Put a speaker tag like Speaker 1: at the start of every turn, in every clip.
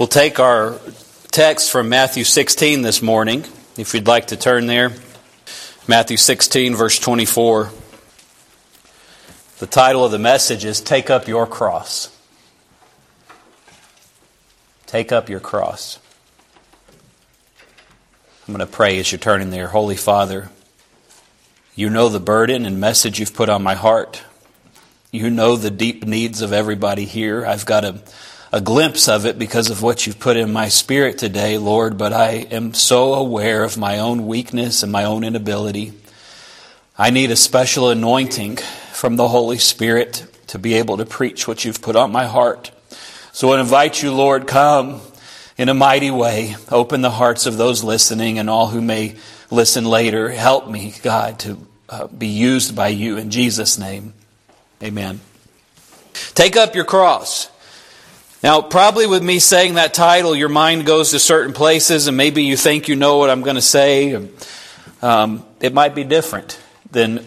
Speaker 1: We'll take our text from Matthew 16 this morning, if you'd like to turn there. Matthew 16, verse 24. The title of the message is Take Up Your Cross. Take up your cross. I'm going to pray as you're turning there. Holy Father, you know the burden and message you've put on my heart. You know the deep needs of everybody here. I've got a a glimpse of it because of what you've put in my spirit today, Lord, but I am so aware of my own weakness and my own inability. I need a special anointing from the Holy Spirit to be able to preach what you've put on my heart. So I invite you, Lord, come in a mighty way. Open the hearts of those listening and all who may listen later. Help me, God, to uh, be used by you in Jesus' name. Amen. Take up your cross. Now, probably with me saying that title, your mind goes to certain places, and maybe you think you know what I'm going to say. Um, it might be different than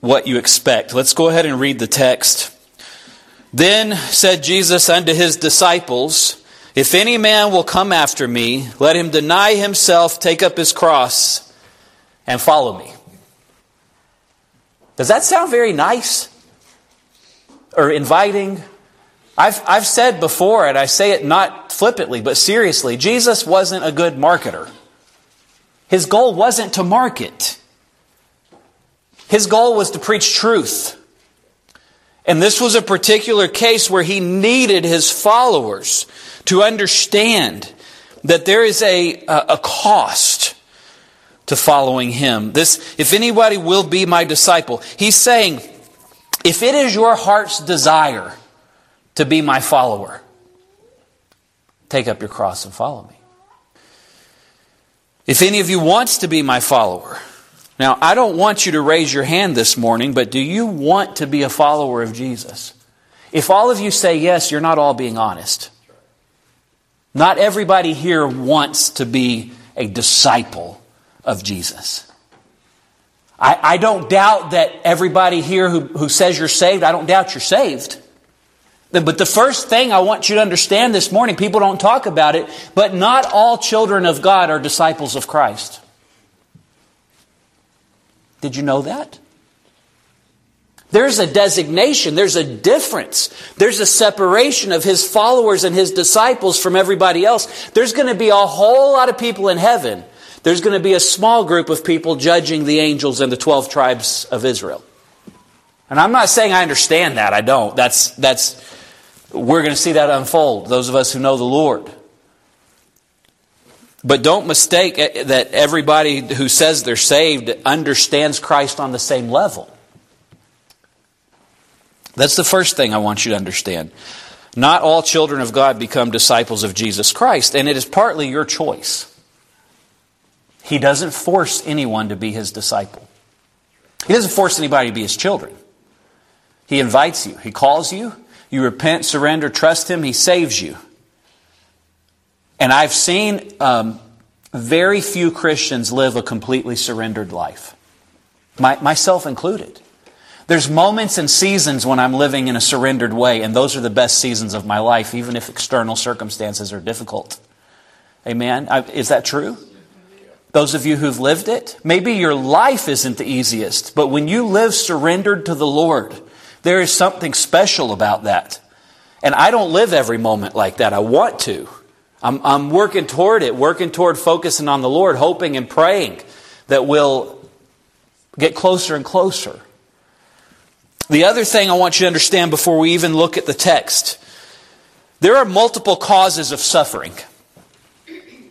Speaker 1: what you expect. Let's go ahead and read the text. Then said Jesus unto his disciples, If any man will come after me, let him deny himself, take up his cross, and follow me. Does that sound very nice? Or inviting? I've, I've said before, and I say it not flippantly, but seriously, Jesus wasn't a good marketer. His goal wasn't to market. His goal was to preach truth. And this was a particular case where he needed his followers to understand that there is a, a cost to following him. This, if anybody will be my disciple, he's saying, if it is your heart's desire to be my follower. Take up your cross and follow me. If any of you wants to be my follower, now I don't want you to raise your hand this morning, but do you want to be a follower of Jesus? If all of you say yes, you're not all being honest. Not everybody here wants to be a disciple of Jesus. I, I don't doubt that everybody here who, who says you're saved, I don't doubt you're saved. But the first thing I want you to understand this morning, people don't talk about it, but not all children of God are disciples of Christ. Did you know that? There's a designation, there's a difference, there's a separation of his followers and his disciples from everybody else. There's going to be a whole lot of people in heaven. There's going to be a small group of people judging the angels and the 12 tribes of Israel. And I'm not saying I understand that, I don't. That's, that's, we're going to see that unfold, those of us who know the Lord. But don't mistake eh, that everybody who says they're saved understands Christ on the same level. That's the first thing I want you to understand. Not all children of God become disciples of Jesus Christ, and it is partly your choice. He doesn't force anyone to be his disciple. He doesn't force anybody to be his children. He invites you, he calls you, you repent, surrender, trust Him, He saves you. And I've seen um, very few Christians live a completely surrendered life, My, myself included. There's moments and seasons when I'm living in a surrendered way, and those are the best seasons of my life, even if external circumstances are difficult. Amen? I, is that true? Those of you who've lived it, maybe your life isn't the easiest, but when you live surrendered to the Lord, there is something special about that. And I don't live every moment like that. I want to. I'm, I'm working toward it, working toward focusing on the Lord, hoping and praying that we'll get closer and closer. The other thing I want you to understand before we even look at the text there are multiple causes of suffering.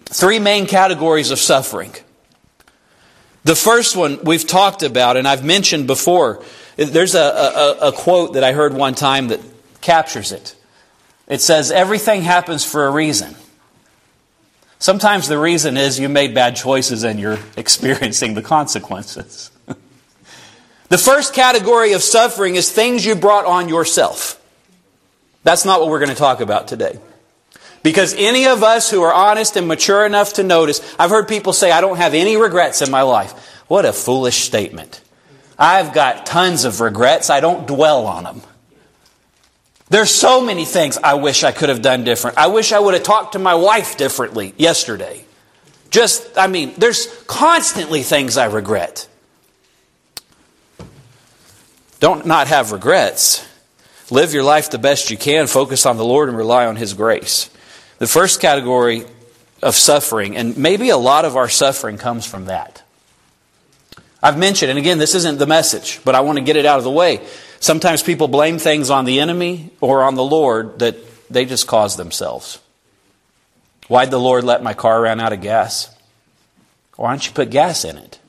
Speaker 1: Three main categories of suffering. The first one we've talked about, and I've mentioned before, there's a, a, a quote that I heard one time that captures it. It says, Everything happens for a reason. Sometimes the reason is you made bad choices and you're experiencing the consequences. the first category of suffering is things you brought on yourself. That's not what we're going to talk about today. Because any of us who are honest and mature enough to notice, I've heard people say, I don't have any regrets in my life. What a foolish statement. I've got tons of regrets. I don't dwell on them. There's so many things I wish I could have done different. I wish I would have talked to my wife differently yesterday. Just, I mean, there's constantly things I regret. Don't not have regrets. Live your life the best you can, focus on the Lord, and rely on His grace. The first category of suffering, and maybe a lot of our suffering comes from that. I've mentioned, and again, this isn't the message, but I want to get it out of the way. Sometimes people blame things on the enemy or on the Lord that they just cause themselves. Why'd the Lord let my car run out of gas? Why don't you put gas in it?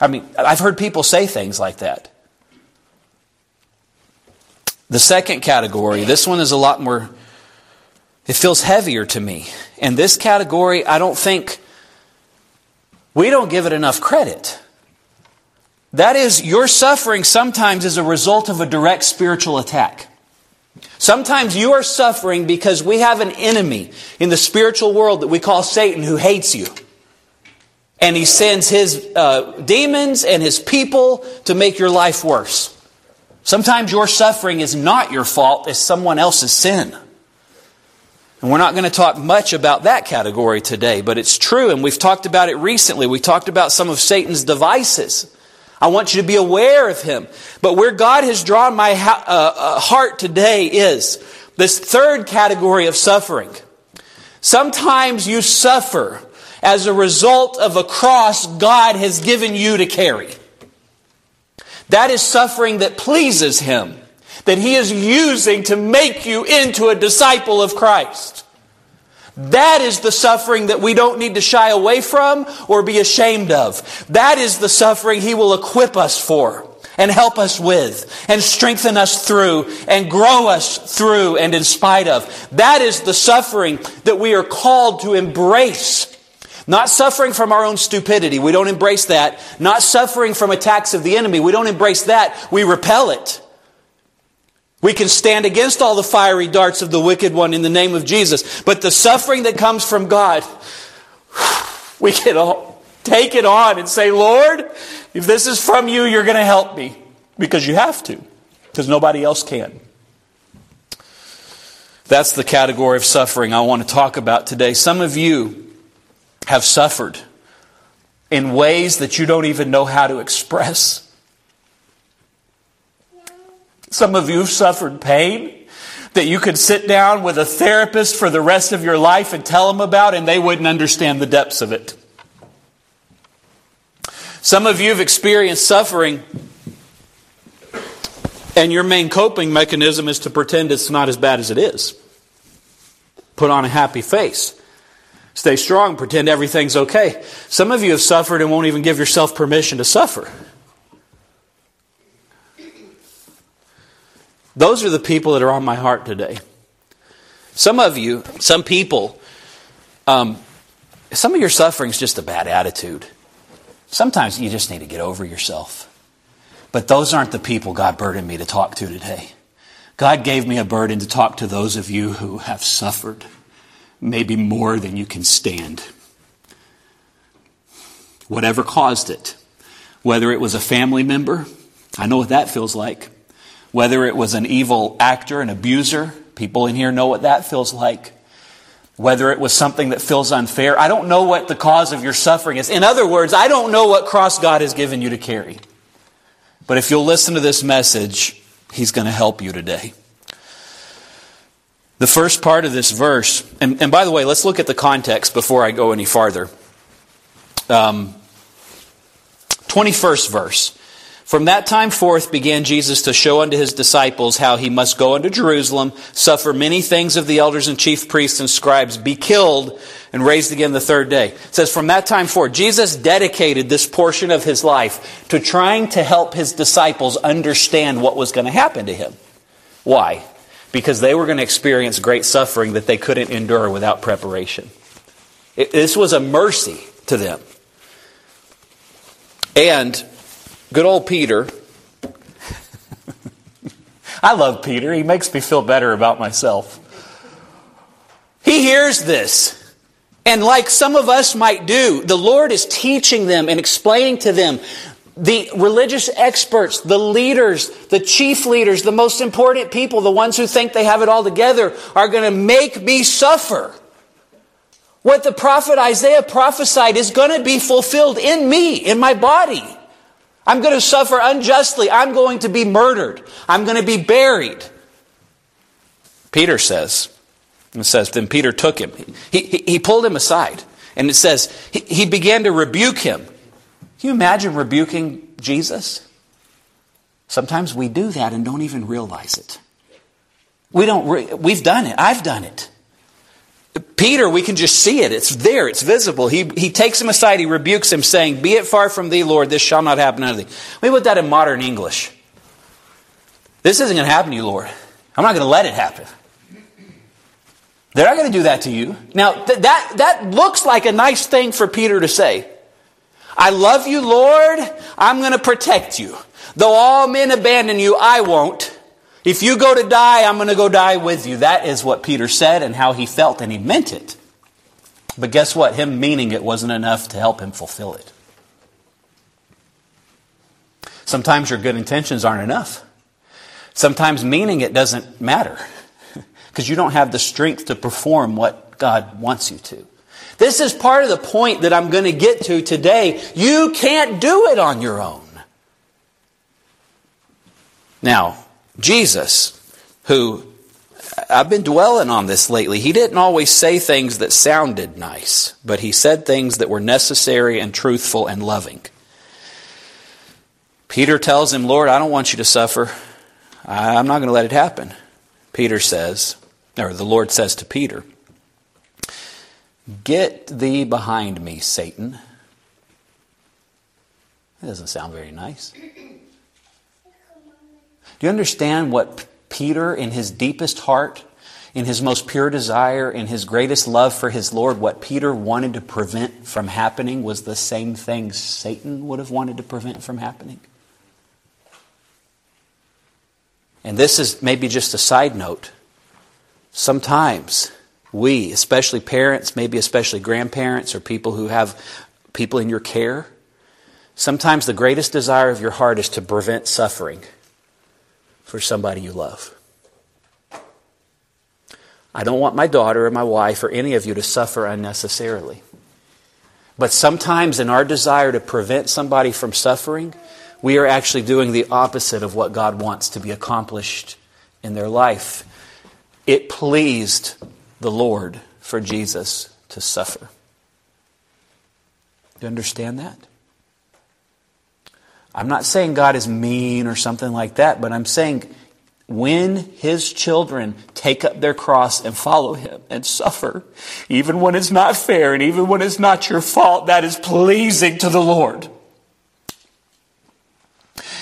Speaker 1: I mean, I've heard people say things like that. The second category, this one is a lot more, it feels heavier to me. And this category, I don't think, we don't give it enough credit. That is, your suffering sometimes is a result of a direct spiritual attack. Sometimes you are suffering because we have an enemy in the spiritual world that we call Satan who hates you. And he sends his uh, demons and his people to make your life worse. Sometimes your suffering is not your fault, it's someone else's sin. And we're not going to talk much about that category today, but it's true, and we've talked about it recently. We talked about some of Satan's devices. I want you to be aware of him. But where God has drawn my ha- uh, uh, heart today is this third category of suffering. Sometimes you suffer as a result of a cross God has given you to carry. That is suffering that pleases Him, that He is using to make you into a disciple of Christ. That is the suffering that we don't need to shy away from or be ashamed of. That is the suffering He will equip us for and help us with and strengthen us through and grow us through and in spite of. That is the suffering that we are called to embrace not suffering from our own stupidity. We don't embrace that. Not suffering from attacks of the enemy. We don't embrace that. We repel it. We can stand against all the fiery darts of the wicked one in the name of Jesus. But the suffering that comes from God, we can all take it on and say, Lord, if this is from you, you're going to help me. Because you have to. Because nobody else can. That's the category of suffering I want to talk about today. Some of you have suffered in ways that you don't even know how to express. Some of you have suffered pain that you could sit down with a therapist for the rest of your life and tell them about, and they wouldn't understand the depths of it. Some of you have experienced suffering, and your main coping mechanism is to pretend it's not as bad as it is. Put on a happy face. Stay strong, pretend everything's okay. Some of you have suffered and won't even give yourself permission to suffer. Those are the people that are on my heart today. Some of you, some people, um, some of your suffering is just a bad attitude. Sometimes you just need to get over yourself. But those aren't the people God burdened me to talk to today. God gave me a burden to talk to those of you who have suffered maybe more than you can stand. Whatever caused it, whether it was a family member, I know what that feels like. Whether it was an evil actor, an abuser, people in here know what that feels like. Whether it was something that feels unfair, I don't know what the cause of your suffering is. In other words, I don't know what cross God has given you to carry. But if you'll listen to this message, He's going to help you today. The first part of this verse, and, and by the way, let's look at the context before I go any farther. Um, 21st verse. From that time forth began Jesus to show unto his disciples how he must go unto Jerusalem, suffer many things of the elders and chief priests and scribes, be killed, and raised again the third day. It says, from that time forth, Jesus dedicated this portion of his life to trying to help his disciples understand what was going to happen to him. Why? because they were going to experience great suffering that they couldn't endure without preparation. It, this was a mercy to them. And good old Peter, I love Peter. He makes me feel better about myself. He hears this. And like some of us might do, the Lord is teaching them and explaining to them the religious experts, the leaders, the chief leaders, the most important people, the ones who think they have it all together, are going to make me suffer. What the prophet Isaiah prophesied is going to be fulfilled in me, in my body. I'm going to suffer unjustly. I'm going to be murdered. I'm going to be buried. Peter says, it says, then Peter took him. He, he, he pulled him aside. And it says, he, he began to rebuke him. Can you imagine rebuking Jesus? Sometimes we do that and don't even realize it. We don't, re- we've done it. I've done it. Peter, we can just see it. It's there. It's visible. He, he takes him aside. He rebukes him, saying, Be it far from thee, Lord. This shall not happen unto thee. We put that in modern English. This isn't going to happen to you, Lord. I'm not going to let it happen. They're not going to do that to you. Now, th- that, that looks like a nice thing for Peter to say. I love you, Lord. I'm going to protect you. Though all men abandon you, I won't. If you go to die, I'm going to go die with you. That is what Peter said and how he felt, and he meant it. But guess what? Him meaning it wasn't enough to help him fulfill it. Sometimes your good intentions aren't enough. Sometimes meaning it doesn't matter because you don't have the strength to perform what God wants you to. This is part of the point that I'm going to get to today. You can't do it on your own. Now, Jesus, who I've been dwelling on this lately, he didn't always say things that sounded nice, but he said things that were necessary and truthful and loving. Peter tells him, Lord, I don't want you to suffer. I'm not going to let it happen. Peter says, or the Lord says to Peter, Get thee behind me, Satan. That doesn't sound very nice. You understand what Peter, in his deepest heart, in his most pure desire, in his greatest love for his Lord, what Peter wanted to prevent from happening was the same thing Satan would have wanted to prevent from happening? And this is maybe just a side note. Sometimes we, especially parents, maybe especially grandparents or people who have people in your care, sometimes the greatest desire of your heart is to prevent suffering for somebody you love. I don't want my daughter or my wife or any of you to suffer unnecessarily. But sometimes, in our desire to prevent somebody from suffering, we are actually doing the opposite of what God wants to be accomplished in their life. It pleased the Lord for Jesus to suffer. Do you understand that? I'm not saying God is mean or something like that, but I'm saying when his children take up their cross and follow him and suffer, even when it's not fair and even when it's not your fault, that is pleasing to the Lord.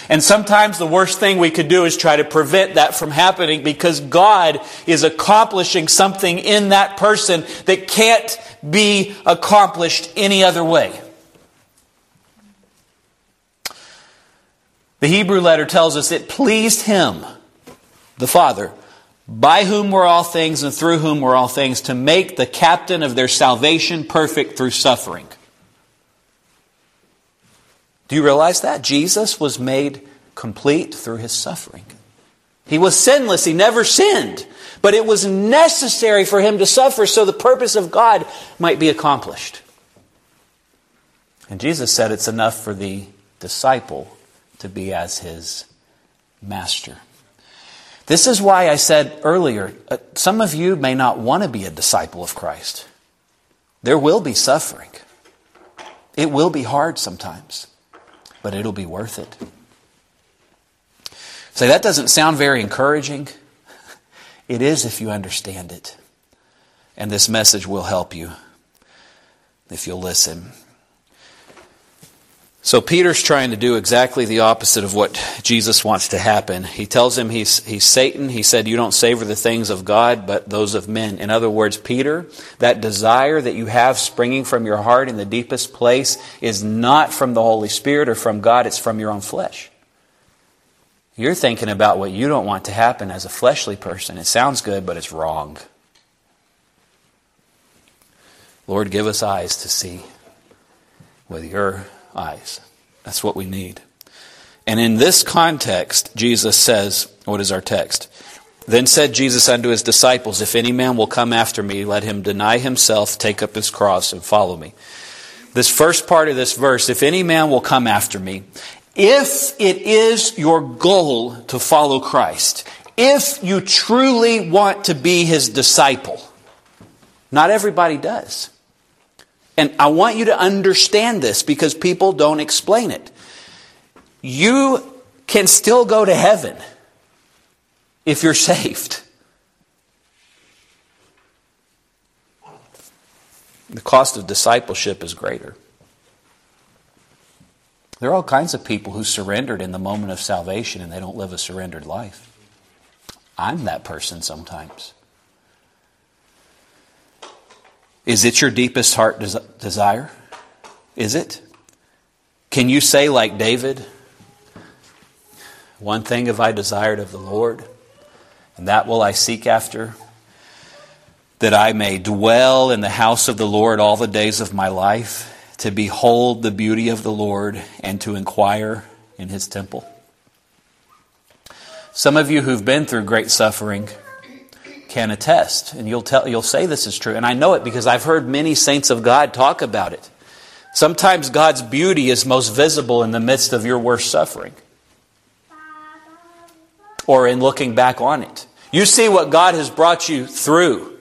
Speaker 1: And sometimes the worst thing we could do is try to prevent that from happening because God is accomplishing something in that person that can't be accomplished any other way. The Hebrew letter tells us it pleased him, the Father, by whom were all things and through whom were all things, to make the captain of their salvation perfect through suffering. Do you realize that? Jesus was made complete through his suffering. He was sinless, he never sinned, but it was necessary for him to suffer so the purpose of God might be accomplished. And Jesus said it's enough for the disciple to be as his master. This is why I said earlier uh, some of you may not want to be a disciple of Christ. There will be suffering, it will be hard sometimes but it'll be worth it. Say, so that doesn't sound very encouraging. It is if you understand it. And this message will help you if you'll listen. So Peter's trying to do exactly the opposite of what Jesus wants to happen. He tells him he's, he's Satan. He said, You don't savor the things of God, but those of men. In other words, Peter, that desire that you have springing from your heart in the deepest place is not from the Holy Spirit or from God, it's from your own flesh. You're thinking about what you don't want to happen as a fleshly person. It sounds good, but it's wrong. Lord, give us eyes to see with your eyes. That's what we need. And in this context, Jesus says, what is our text? Then said Jesus unto his disciples, If any man will come after me, let him deny himself, take up his cross, and follow me. This first part of this verse, if any man will come after me, if it is your goal to follow Christ, if you truly want to be his disciple, not everybody does. And I want you to understand this because people don't explain it. You can still go to heaven if you're saved. The cost of discipleship is greater. There are all kinds of people who surrendered in the moment of salvation and they don't live a surrendered life. I'm that person sometimes. Is it your deepest heart des- desire? Is it? Can you say, like David, One thing have I desired of the Lord, and that will I seek after, that I may dwell in the house of the Lord all the days of my life, to behold the beauty of the Lord, and to inquire in his temple? Some of you who've been through great suffering, can attest, and you'll, tell, you'll say this is true. And I know it because I've heard many saints of God talk about it. Sometimes God's beauty is most visible in the midst of your worst suffering or in looking back on it. You see what God has brought you through,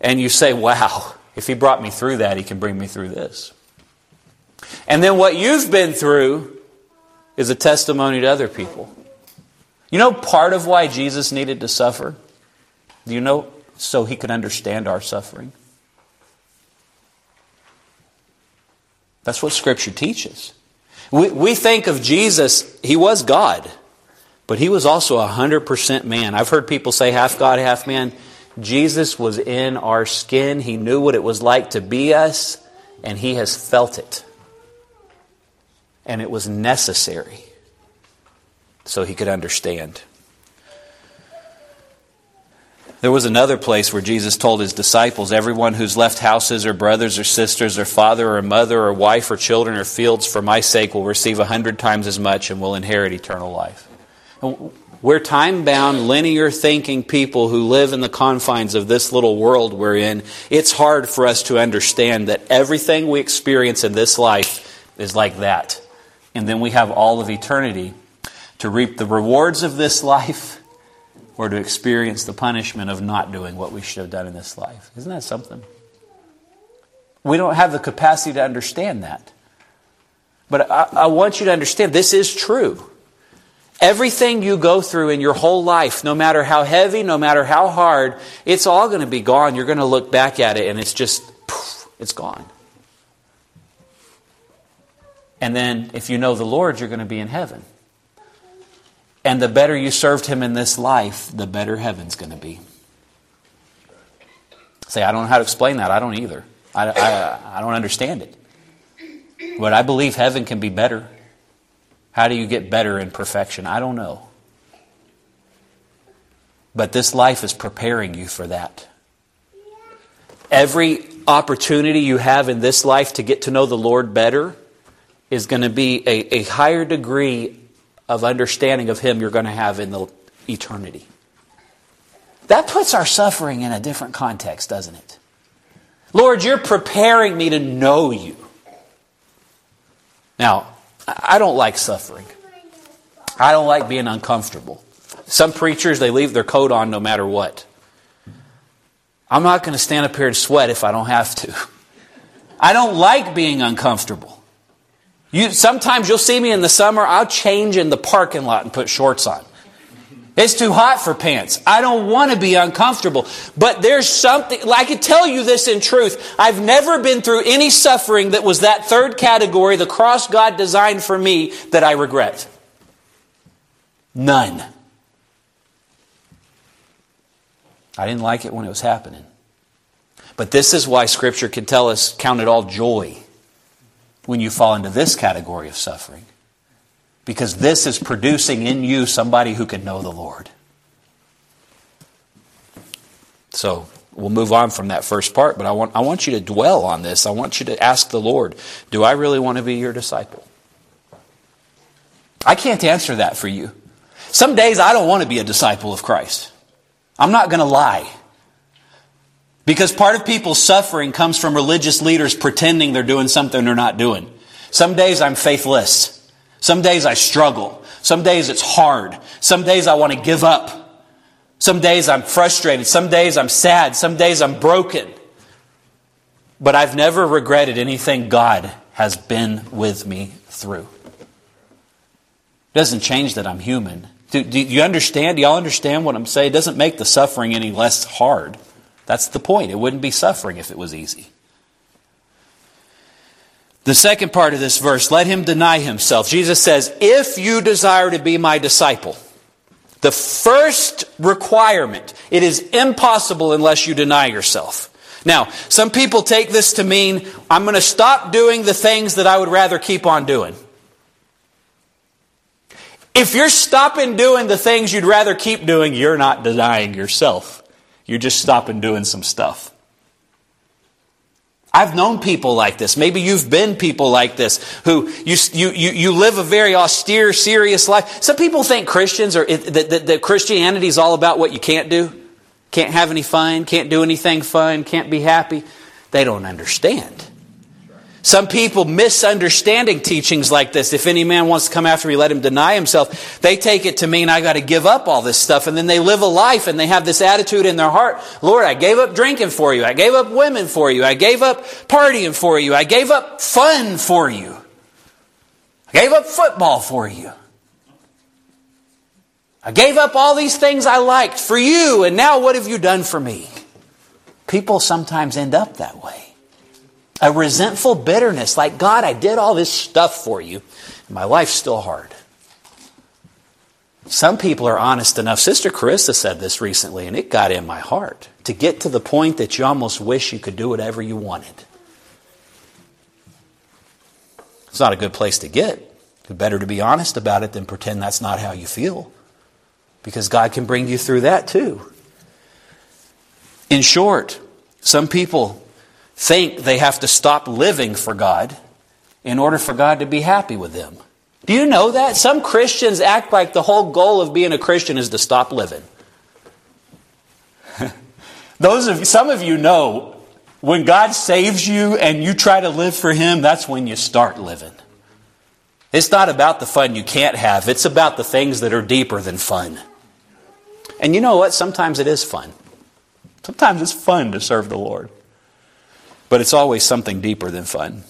Speaker 1: and you say, Wow, if He brought me through that, He can bring me through this. And then what you've been through is a testimony to other people. You know, part of why Jesus needed to suffer? Do you know? So he could understand our suffering. That's what Scripture teaches. We, we think of Jesus, he was God, but he was also a 100% man. I've heard people say half God, half man. Jesus was in our skin. He knew what it was like to be us, and he has felt it. And it was necessary so he could understand. There was another place where Jesus told his disciples everyone who's left houses or brothers or sisters or father or mother or wife or children or fields for my sake will receive a hundred times as much and will inherit eternal life. We're time bound, linear thinking people who live in the confines of this little world we're in. It's hard for us to understand that everything we experience in this life is like that. And then we have all of eternity to reap the rewards of this life or to experience the punishment of not doing what we should have done in this life. Isn't that something? We don't have the capacity to understand that. But I, I, want you to understand this is true. Everything you go through in your whole life, no matter how heavy, no matter how hard, it's all going to be gone. You're going to look back at it and it's just, poof, it's gone. And then if you know the Lord, you're going to be in heaven. And the better you served him in this life, the better heaven's going to be. Say, I don't know how to explain that. I don't either. I, I, I don't understand it. But I believe heaven can be better. How do you get better in perfection? I don't know. But this life is preparing you for that. Every opportunity you have in this life to get to know the Lord better is going to be a, a higher degree of understanding of Him you're going to have in the eternity. That puts our suffering in a different context, doesn't it? Lord, you're preparing me to know you. Now, I don't like suffering. I don't like being uncomfortable. Some preachers, they leave their coat on no matter what. I'm not going to stand up here and sweat if I don't have to. I don't like being uncomfortable. You, sometimes you'll see me in the summer, I'll change in the parking lot and put shorts on. It's too hot for pants. I don't want to be uncomfortable. But there's something, I can tell you this in truth. I've never been through any suffering that was that third category, the cross God designed for me, that I regret. None. I didn't like it when it was happening. But this is why Scripture can tell us, count it all joy when you fall into this category of suffering. Because this is producing in you somebody who can know the Lord. So we'll move on from that first part, but I want, I want you to dwell on this. I want you to ask the Lord, do I really want to be your disciple? I can't answer that for you. Some days I don't want to be a disciple of Christ. I'm not going to lie. Because part of people's suffering comes from religious leaders pretending they're doing something they're not doing. Some days I'm faithless. Some days I struggle. Some days it's hard. Some days I want to give up. Some days I'm frustrated. Some days I'm sad. Some days I'm broken. But I've never regretted anything God has been with me through. It doesn't change that I'm human. Do, do you understand? Do y'all understand what I'm saying? It doesn't make the suffering any less hard. That's the point. It wouldn't be suffering if it was easy. The second part of this verse, let him deny himself. Jesus says, if you desire to be my disciple, the first requirement, it is impossible unless you deny yourself. Now, some people take this to mean, I'm going to stop doing the things that I would rather keep on doing. If you're stopping doing the things you'd rather keep doing, you're not denying yourself. You're just stopping doing some stuff. I've known people like this. Maybe you've been people like this who you, you, you, live a very austere, serious life. Some people think Christians are, that, that, that Christianity is all about what you can't do. Can't have any fun, can't do anything fun, can't be happy. They don't understand. Some people misunderstanding teachings like this. If any man wants to come after me, let him deny himself. They take it to mean I got to give up all this stuff. And then they live a life and they have this attitude in their heart. Lord, I gave up drinking for you. I gave up women for you. I gave up partying for you. I gave up fun for you. I gave up football for you. I gave up all these things I liked for you. And now what have you done for me? People sometimes end up that way a resentful bitterness like, God, I did all this stuff for you, and my life's still hard. Some people are honest enough. Sister Carissa said this recently, and it got in my heart to get to the point that you almost wish you could do whatever you wanted. It's not a good place to get. Better to be honest about it than pretend that's not how you feel. Because God can bring you through that too. In short, some people think they have to stop living for God in order for God to be happy with them. Do you know that? Some Christians act like the whole goal of being a Christian is to stop living. Those of some of you know when God saves you and you try to live for him, that's when you start living. It's not about the fun you can't have, it's about the things that are deeper than fun. And you know what? Sometimes it is fun. Sometimes it's fun to serve the Lord. But it's always something deeper than fun.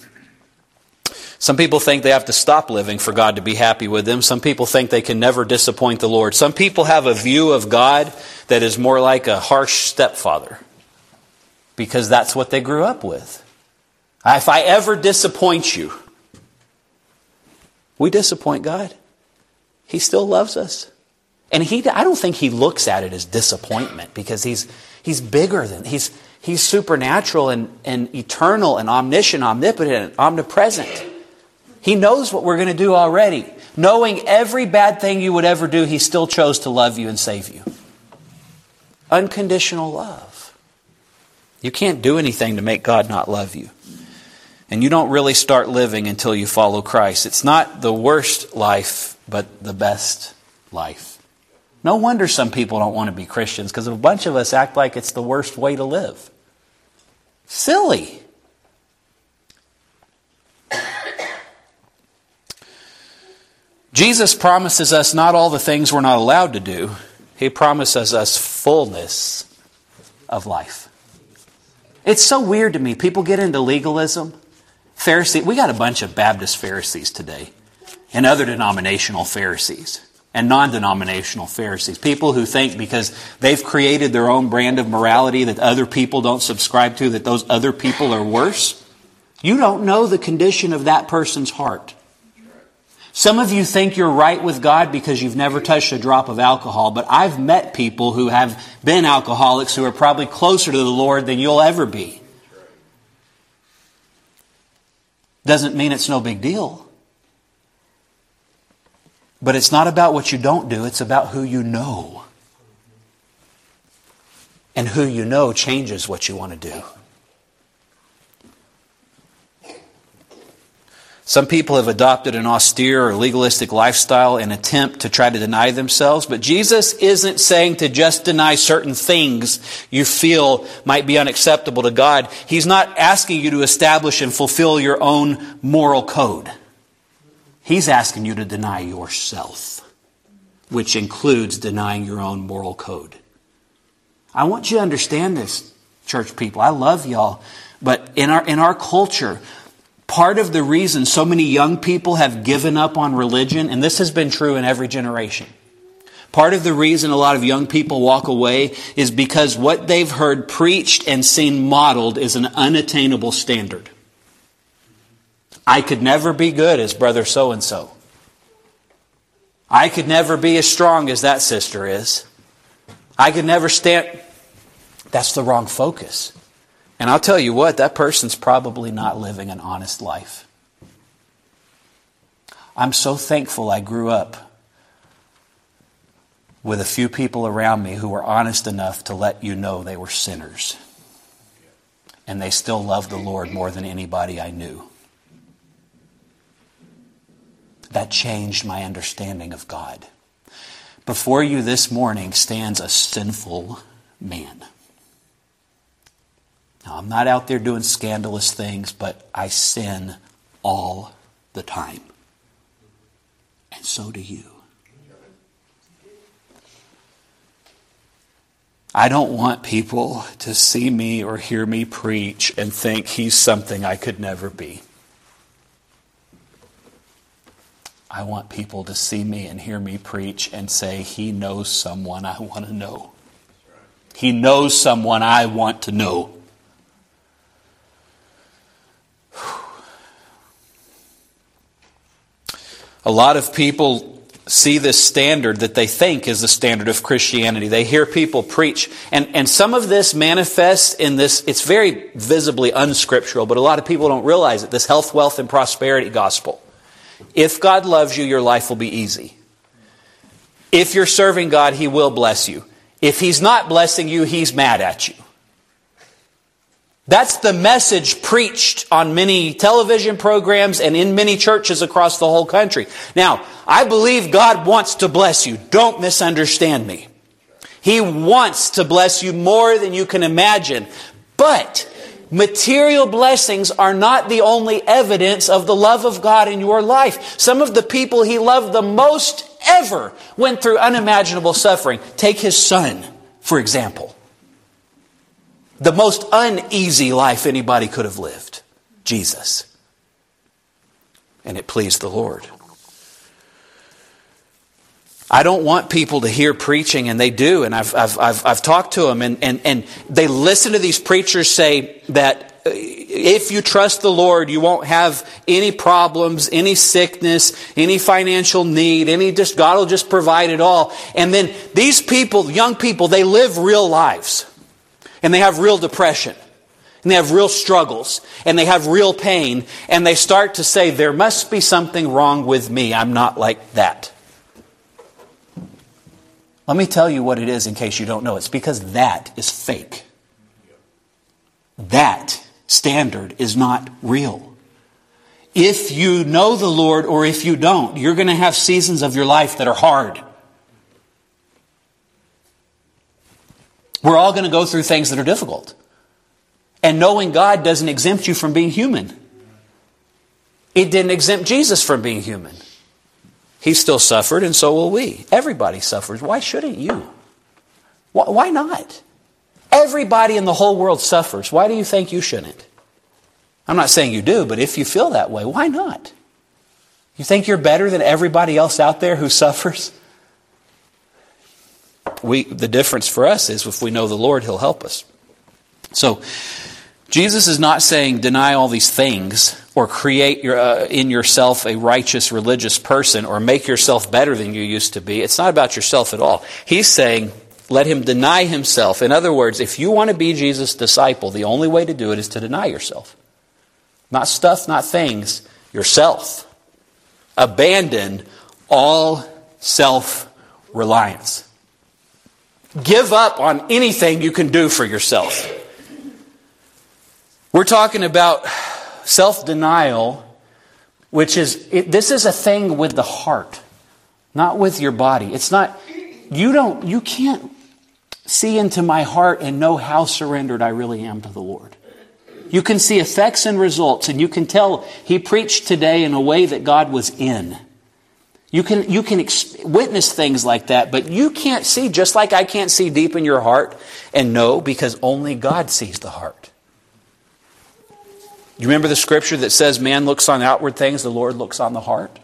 Speaker 1: Some people think they have to stop living for God to be happy with them. Some people think they can never disappoint the Lord. Some people have a view of God that is more like a harsh stepfather because that's what they grew up with. If I ever disappoint you, we disappoint God. He still loves us. And he, I don't think he looks at it as disappointment because he's, he's bigger than, he's, He's supernatural and, and eternal and omniscient, omnipotent, omnipresent. He knows what we're going to do already. Knowing every bad thing you would ever do, He still chose to love you and save you. Unconditional love. You can't do anything to make God not love you. And you don't really start living until you follow Christ. It's not the worst life, but the best life. No wonder some people don't want to be Christians because a bunch of us act like it's the worst way to live. Silly. Jesus promises us not all the things we're not allowed to do, He promises us fullness of life. It's so weird to me. People get into legalism. Pharisee, we got a bunch of Baptist Pharisees today and other denominational Pharisees and non denominational Pharisees. People who think because they've created their own brand of morality that other people don't subscribe to, that those other people are worse. You don't know the condition of that person's heart. Some of you think you're right with God because you've never touched a drop of alcohol, but I've met people who have been alcoholics who are probably closer to the Lord than you'll ever be. Doesn't mean it's no big deal. But it's not about what you don't do, it's about who you know. And who you know changes what you want to do. Some people have adopted an austere or legalistic lifestyle in attempt to try to deny themselves, but Jesus isn't saying to just deny certain things you feel might be unacceptable to God. He's not asking you to establish and fulfill your own moral code. He's asking you to deny yourself, which includes denying your own moral code. I want you to understand this, church people. I love y'all, but in our in our culture, Part of the reason so many young people have given up on religion, and this has been true in every generation, part of the reason a lot of young people walk away is because what they've heard preached and seen modeled is an unattainable standard. I could never be good as brother so and so. I could never be as strong as that sister is. I could never stand. That's the wrong focus. And I'll tell you what, that person's probably not living an honest life. I'm so thankful I grew up with a few people around me who were honest enough to let you know they were sinners. And they still loved the Lord more than anybody I knew. That changed my understanding of God. Before you this morning stands a sinful man. Now, I'm not out there doing scandalous things, but I sin all the time. And so do you. I don't want people to see me or hear me preach and think he's something I could never be. I want people to see me and hear me preach and say, He knows someone I want to know. He knows someone I want to know. A lot of people see this standard that they think is the standard of Christianity. They hear people preach, and, and some of this manifests in this, it's very visibly unscriptural, but a lot of people don't realize it this health, wealth, and prosperity gospel. If God loves you, your life will be easy. If you're serving God, He will bless you. If He's not blessing you, He's mad at you. That's the message preached on many television programs and in many churches across the whole country. Now, I believe God wants to bless you. Don't misunderstand me. He wants to bless you more than you can imagine. But material blessings are not the only evidence of the love of God in your life. Some of the people he loved the most ever went through unimaginable suffering. Take his son, for example the most uneasy life anybody could have lived Jesus. And it pleased the Lord. I don't want people to hear preaching, and they do, and I've, I've, I've, I've talked to them, and, and, and they listen to these preachers say that uh, if you trust the Lord, you won't have any problems, any sickness, any financial need, any just, God will just provide it all. And then these people, young people, they live real lives and they have real depression and they have real struggles and they have real pain and they start to say, There must be something wrong with me. I'm not like that. Let me tell you what it is in case you don't know. It's because that is fake. That standard is not real. If you know the Lord or if you don't, you're going to have seasons of your life that are hard. We're all going to go through things that are difficult. And knowing God doesn't exempt you from being human. It didn't exempt Jesus from being human. He still suffered, and so will we. Everybody suffers. Why shouldn't you? Why not? Everybody in the whole world suffers. Why do you think you shouldn't? I'm not saying you do, but if you feel that way, why not? You think you're better than everybody else out there who suffers? we, the difference for us is if we know the Lord, He'll help us. So, Jesus is not saying deny all these things or create your, uh, in yourself a righteous religious person or make yourself better than you used to be. It's not about yourself at all. He's saying let him deny himself. In other words, if you want to be Jesus' disciple, the only way to do it is to deny yourself. Not stuff, not things, yourself. Abandon all self reliance. Give up on anything you can do for yourself. We're talking about self denial which is, it, this is a thing with the heart, not with your body. It's not, you don't, you can't see into my heart and know how surrendered I really am to the Lord. You can see effects and results, and you can tell he preached today in a way that God was in. You can, you can ex- witness things like that, but you can't see, just like I can't see deep in your heart and know because only God sees the heart. Do you remember the scripture that says man looks on outward things, the Lord looks on the heart?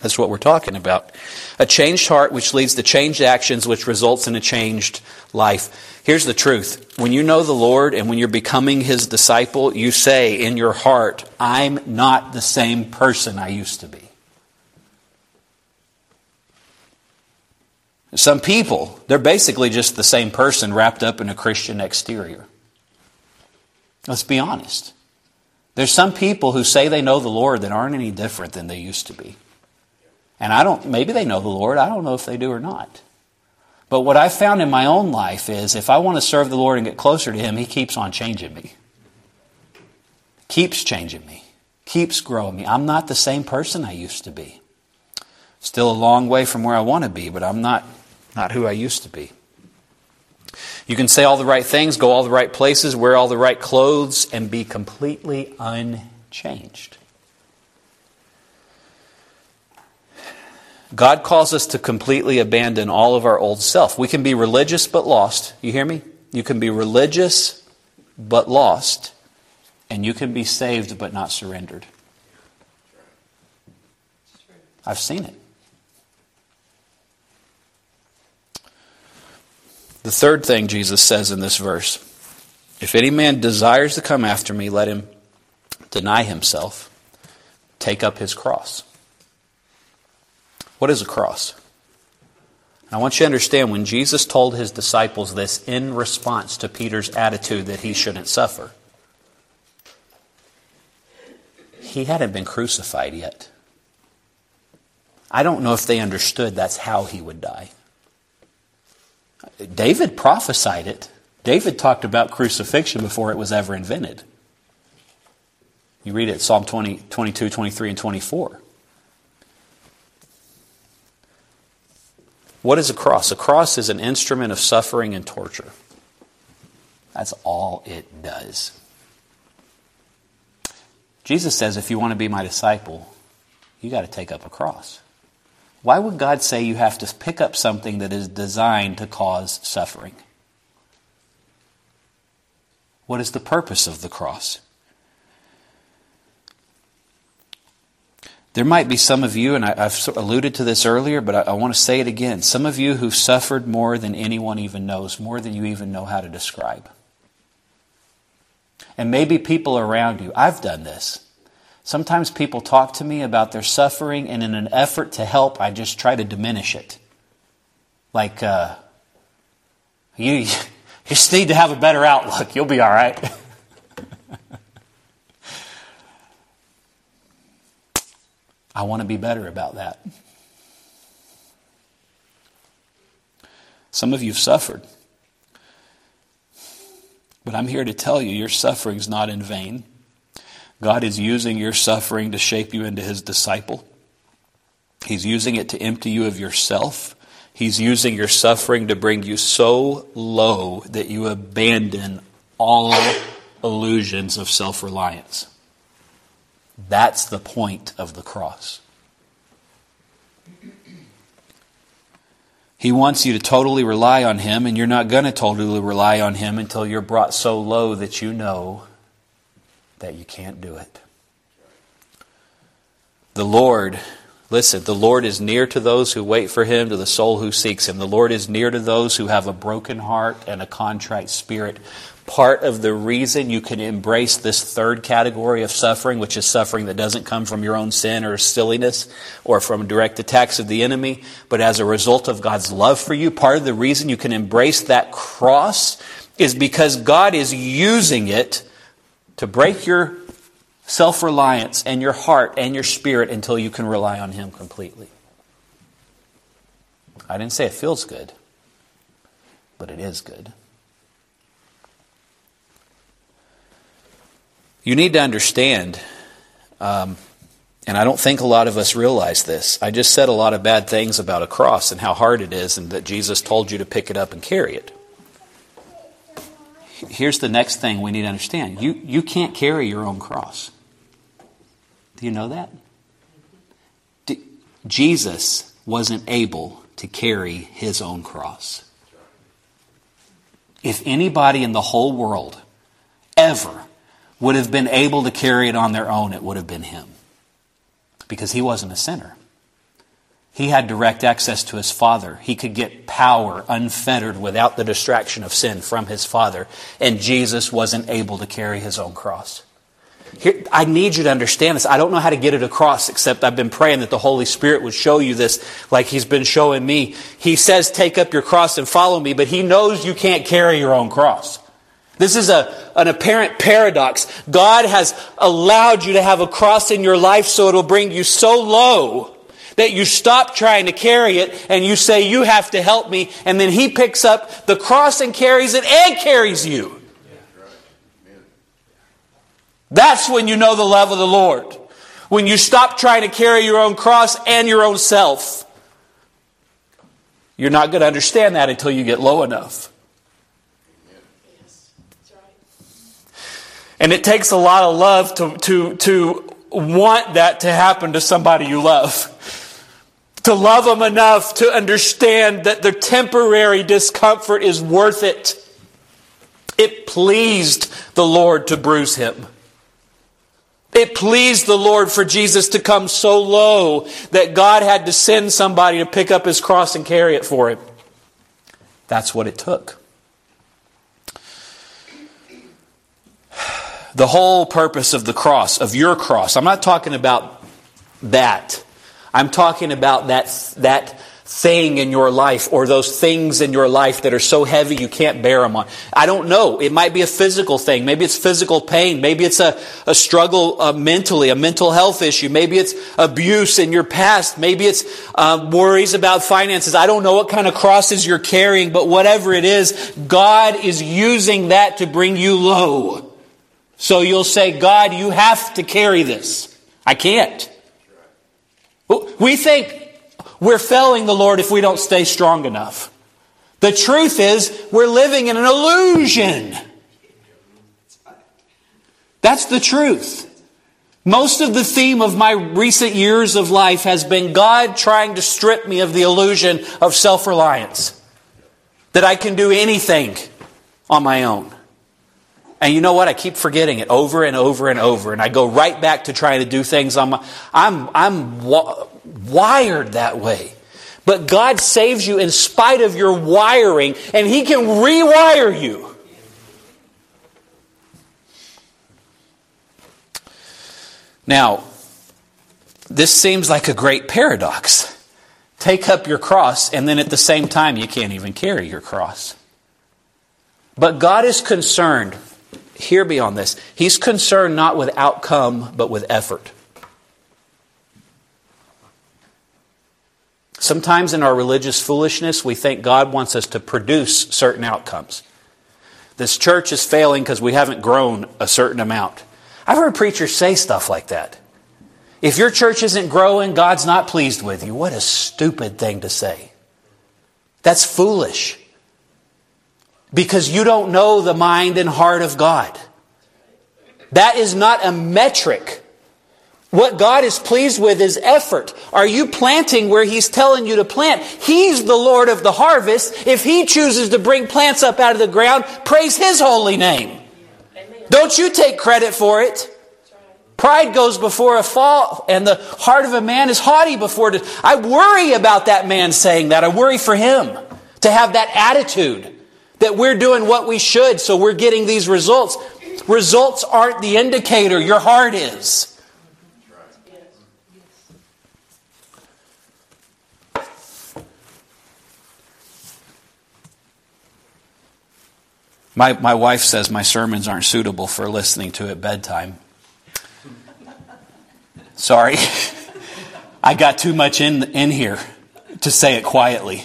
Speaker 1: That's what we're talking about. A changed heart, which leads to changed actions, which results in a changed life. Here's the truth. When you know the Lord and when you're becoming His disciple, you say in your heart, I'm not the same person I used to be. Some people, they're basically just the same person wrapped up in a Christian exterior. Let's be honest. There's some people who say they know the Lord that aren't any different than they used to be. And I don't, maybe they know the Lord. I don't know if they do or not. But what I've found in my own life is if I want to serve the Lord and get closer to Him, He keeps on changing me. Keeps changing me. Keeps growing me. I'm not the same person I used to be. Still a long way from where I want to be, but I'm not not who I used to be. You can say all the right things, go all the right places, wear all the right clothes, and be completely unchanged. God calls us to completely abandon all of our old self. We can be religious but lost. You hear me? You can be religious but lost, and you can be saved but not surrendered. I've seen it. The third thing Jesus says in this verse if any man desires to come after me, let him deny himself, take up his cross. What is a cross? I want you to understand when Jesus told his disciples this in response to Peter's attitude that he shouldn't suffer, he hadn't been crucified yet. I don't know if they understood that's how he would die. David prophesied it. David talked about crucifixion before it was ever invented. You read it Psalm 20, 22, 23, and 24. What is a cross? A cross is an instrument of suffering and torture. That's all it does. Jesus says if you want to be my disciple, you got to take up a cross. Why would God say you have to pick up something that is designed to cause suffering? What is the purpose of the cross? There might be some of you, and I, have alluded to this earlier, but I, I want to say it again. Some of you who've suffered more than anyone even knows, more than you even know how to describe. And maybe people around you, I've done this. Sometimes people talk to me about their suffering, and in an effort to help, I just try to diminish it. Like, uh, you, you just need to have a better outlook. You'll be all right. I want to be better about that. Some of you have suffered. But I'm here to tell you your suffering's not in vain. God is using your suffering to shape you into his disciple. He's using it to empty you of yourself. He's using your suffering to bring you so low that you abandon all illusions of self reliance. That's the point of the cross. He wants you to totally rely on Him, and you're not going to totally rely on Him until you're brought so low that you know that you can't do it. The Lord, listen, the Lord is near to those who wait for him, to the soul who seeks him. The Lord is near to those who have a broken heart and a contrite spirit. Part of the reason you can embrace this third category of suffering, which is suffering that doesn't come from your own sin or silliness or from direct attacks of the enemy, but as a result of God's love for you, part of the reason you can embrace that cross is because God is using it to break your self reliance and your heart and your spirit until you can rely on Him completely. I didn't say it feels good, but it is good. You need to understand um, And I don't think a lot of us realize this. I just said a lot of bad things about a cross and how hard it is, and that Jesus told you to pick it up and carry it. Here's the next thing we need to understand you, you can't carry your own cross. Do you know that? Jesus wasn't able to carry his own cross. If anybody in the whole world ever would have been able to carry it on their own, it would have been him because he wasn't a sinner. He had direct access to his Father. He could get power unfettered without the distraction of sin from his Father. And Jesus wasn't able to carry his own cross. Here, I need you to understand this. I don't know how to get it across, except I've been praying that the Holy Spirit would show you this like He's been showing me. He says, Take up your cross and follow me, but He knows you can't carry your own cross. This is a, an apparent paradox. God has allowed you to have a cross in your life so it'll bring you so low that you stop trying to carry it and you say, You have to help me. And then He picks up the cross and carries it and carries you. That's when you know the love of the Lord. When you stop trying to carry your own cross and your own self. You're not going to understand that until you get low enough. And it takes a lot of love to, to, to want that to happen to somebody you love. To love them enough to understand that the temporary discomfort is worth it. It pleased the Lord to bruise him. It pleased the Lord for Jesus to come so low that God had to send somebody to pick up his cross and carry it for him. That's what it took. The whole purpose of the cross, of your cross, I'm not talking about that. I'm talking about that, that thing in your life or those things in your life that are so heavy you can't bear them on. I don't know. It might be a physical thing. Maybe it's physical pain. Maybe it's a, a struggle uh, mentally, a mental health issue. Maybe it's abuse in your past. Maybe it's uh, worries about finances. I don't know what kind of crosses you're carrying, but whatever it is, God is using that to bring you low. So you'll say, God, you have to carry this. I can't. We think we're failing the Lord if we don't stay strong enough. The truth is, we're living in an illusion. That's the truth. Most of the theme of my recent years of life has been God trying to strip me of the illusion of self reliance. That I can do anything on my own. And you know what? I keep forgetting it over and over and over. And I go right back to trying to do things on my. I'm, I'm wired that way. But God saves you in spite of your wiring, and He can rewire you. Now, this seems like a great paradox. Take up your cross, and then at the same time, you can't even carry your cross. But God is concerned hear me on this. He's concerned not with outcome, but with effort. Sometimes in our religious foolishness, we think God wants us to produce certain outcomes. This church is failing because we haven't grown a certain amount. I've heard preachers say stuff like that. If your church isn't growing, God's not pleased with you. What a stupid thing to say. That's foolish because you don't know the mind and heart of God. That is not a metric. What God is pleased with is effort. Are you planting where He's telling you to plant? He's the Lord of the harvest. If He chooses to bring plants up out of the ground, praise His holy name. Don't you take credit for it. Pride goes before a fall, and the heart of a man is haughty before it. I worry about that man saying that. I worry for him to have that attitude that we're doing what we should, so we're getting these results. Results aren't the indicator, your heart is. My, my wife says my sermons aren't suitable for listening to at bedtime. Sorry. I got too much in, in here to say it quietly.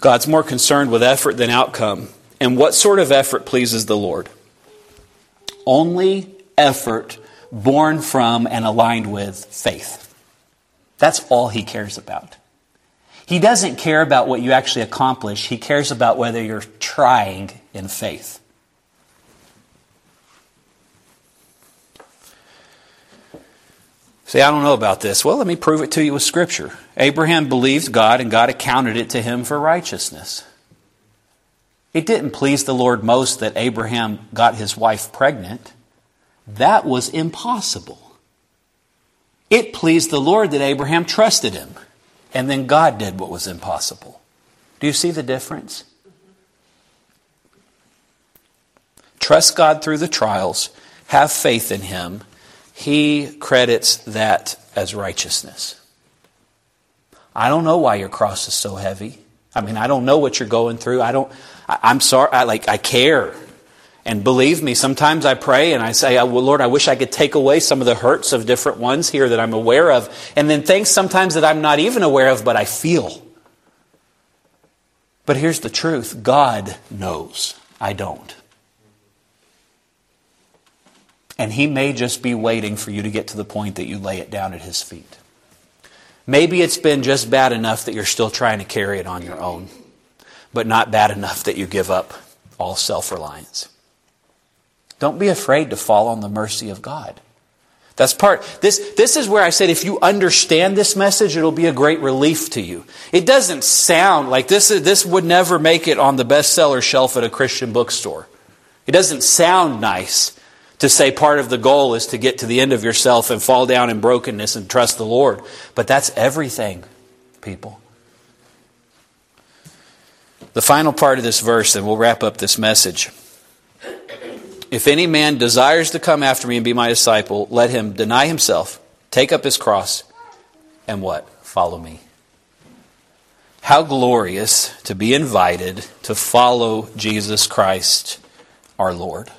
Speaker 1: God's more concerned with effort than outcome. And what sort of effort pleases the Lord? Only effort born from and aligned with faith. That's all he cares about. He doesn't care about what you actually accomplish, he cares about whether you're trying in faith. Say, I don't know about this. Well, let me prove it to you with Scripture. Abraham believed God, and God accounted it to him for righteousness. It didn't please the Lord most that Abraham got his wife pregnant. That was impossible. It pleased the Lord that Abraham trusted him, and then God did what was impossible. Do you see the difference? Trust God through the trials, have faith in Him. He credits that as righteousness. I don't know why your cross is so heavy. I mean, I don't know what you're going through. I don't, I, am sorry, I, like, I care. And believe me, sometimes I pray and I say, well, Lord, I wish I could take away some of the hurts of different ones here that I'm aware of. And then things sometimes that I'm not even aware of, but I feel. But here's the truth God knows. I don't. And He may just be waiting for you to get to the point that you lay it down at His feet. Maybe it's been just bad enough that you're still trying to carry it on your own, but not bad enough that you give up all self reliance. Don't be afraid to fall on the mercy of God. That's part. This, this is where I said if you understand this message, it'll be a great relief to you. It doesn't sound like this, this would never make it on the bestseller shelf at a Christian bookstore. It doesn't sound nice to say part of the goal is to get to the end of yourself and fall down in brokenness and trust the Lord. But that's everything, people. The final part of this verse, and we'll wrap up this message. If any man desires to come after me and be my disciple, let him deny himself, take up his cross, and what? Follow me. How glorious to be invited to follow Jesus Christ our Lord.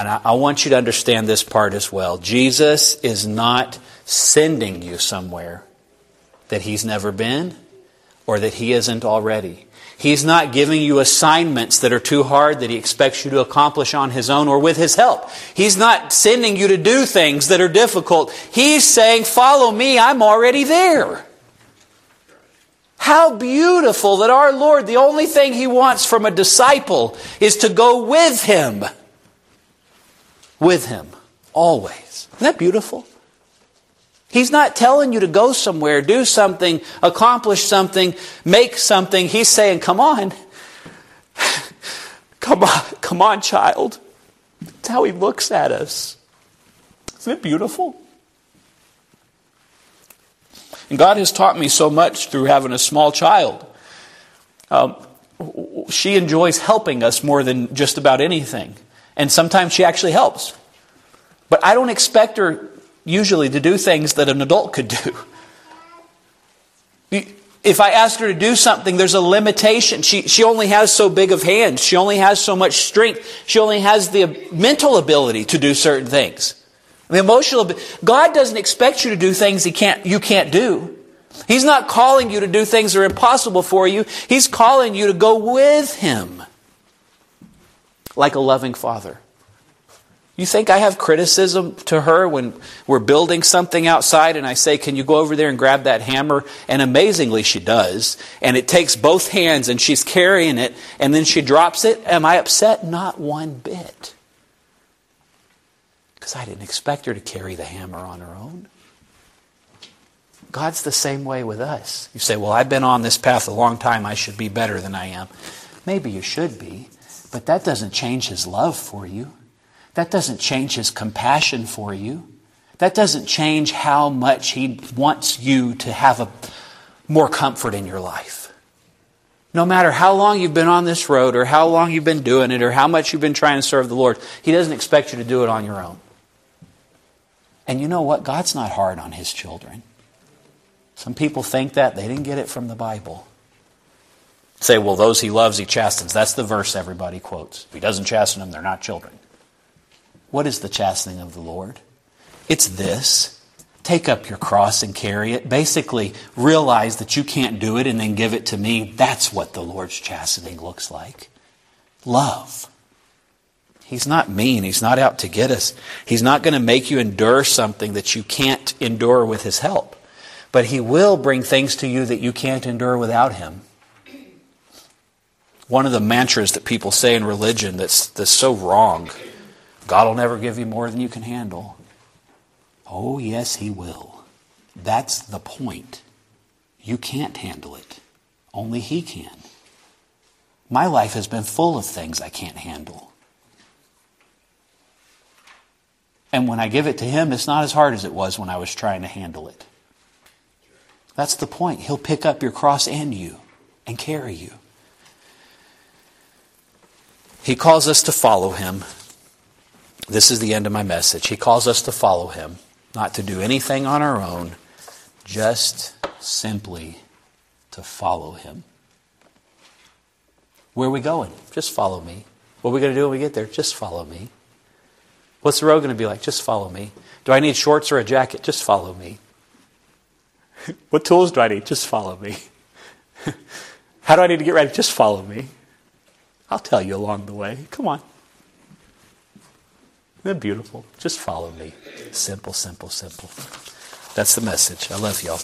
Speaker 1: And I, I, want you to understand this part as well. Jesus is not sending you somewhere that he's never been or that he isn't already. He's not giving you assignments that are too hard that He expects you to accomplish on His own or with His help. He's not sending you to do things that are difficult. He's saying, Follow me, I'm already there. How beautiful that our Lord, the only thing He wants from a disciple is to go with Him. With Him. Always. Isn't that beautiful? He's not telling you to go somewhere, do something, accomplish something, make something. He's saying, come on. come on, come on, child. That's how he looks at us. Isn't it beautiful? And God has taught me so much through having a small child. Um, she enjoys helping us more than just about anything. And sometimes she actually helps. But I don't expect her usually to do things that an adult could do. If I ask her to do something, there's a limitation. She, she only has so big of hands. She only has so much strength. She only has the mental ability to do certain things. The emotional, God doesn't expect you to do things he can't, you can't do. He's not calling you to do things that are impossible for you. He's calling you to go with Him. Like a loving father. You think I have criticism to her when we're building something outside and I say, Can you go over there and grab that hammer? And amazingly, she does. And it takes both hands and she's carrying it and then she drops it. Am I upset? Not one bit. Because I didn't expect her to carry the hammer on her own. God's the same way with us. You say, Well, I've been on this path a long time. I should be better than I am. Maybe you should be, but that doesn't change His love for you. That doesn't change his compassion for you. That doesn't change how much he wants you to have a, more comfort in your life. No matter how long you've been on this road, or how long you've been doing it, or how much you've been trying to serve the Lord, he doesn't expect you to do it on your own. And you know what? God's not hard on his children. Some people think that. They didn't get it from the Bible. Say, well, those he loves, he chastens. That's the verse everybody quotes. If he doesn't chasten them, they're not children. What is the chastening of the Lord? It's this. Take up your cross and carry it. Basically, realize that you can't do it and then give it to me. That's what the Lord's chastening looks like. love. He's not mean. He's not out to get us. He's not going to make you endure something that you can't endure with His help. But He will bring things to you that you can't endure without Him. One of the mantras that people say in religion that's, that's so wrong God will never give you more than you can handle. Oh, yes, He will. That's the point. You can't handle it, only He can. My life has been full of things I can't handle. And when I give it to Him, it's not as hard as it was when I was trying to handle it. That's the point. He'll pick up your cross and you and carry you. He calls us to follow Him. This is the end of my message. He calls us to follow Him, not to do anything on our own, just simply to follow Him. Where are we going? Just follow me. What are we going to do when we get there? Just follow me. What's the road going to be like? Just follow me. Do I need shorts or a jacket? Just follow me. what tools do I need? Just follow me. How do I need to get ready? Just follow me. I'll tell you along the way. Come on. Isn't that beautiful? Just follow me. Simple, simple, simple. That's the message. I love y'all.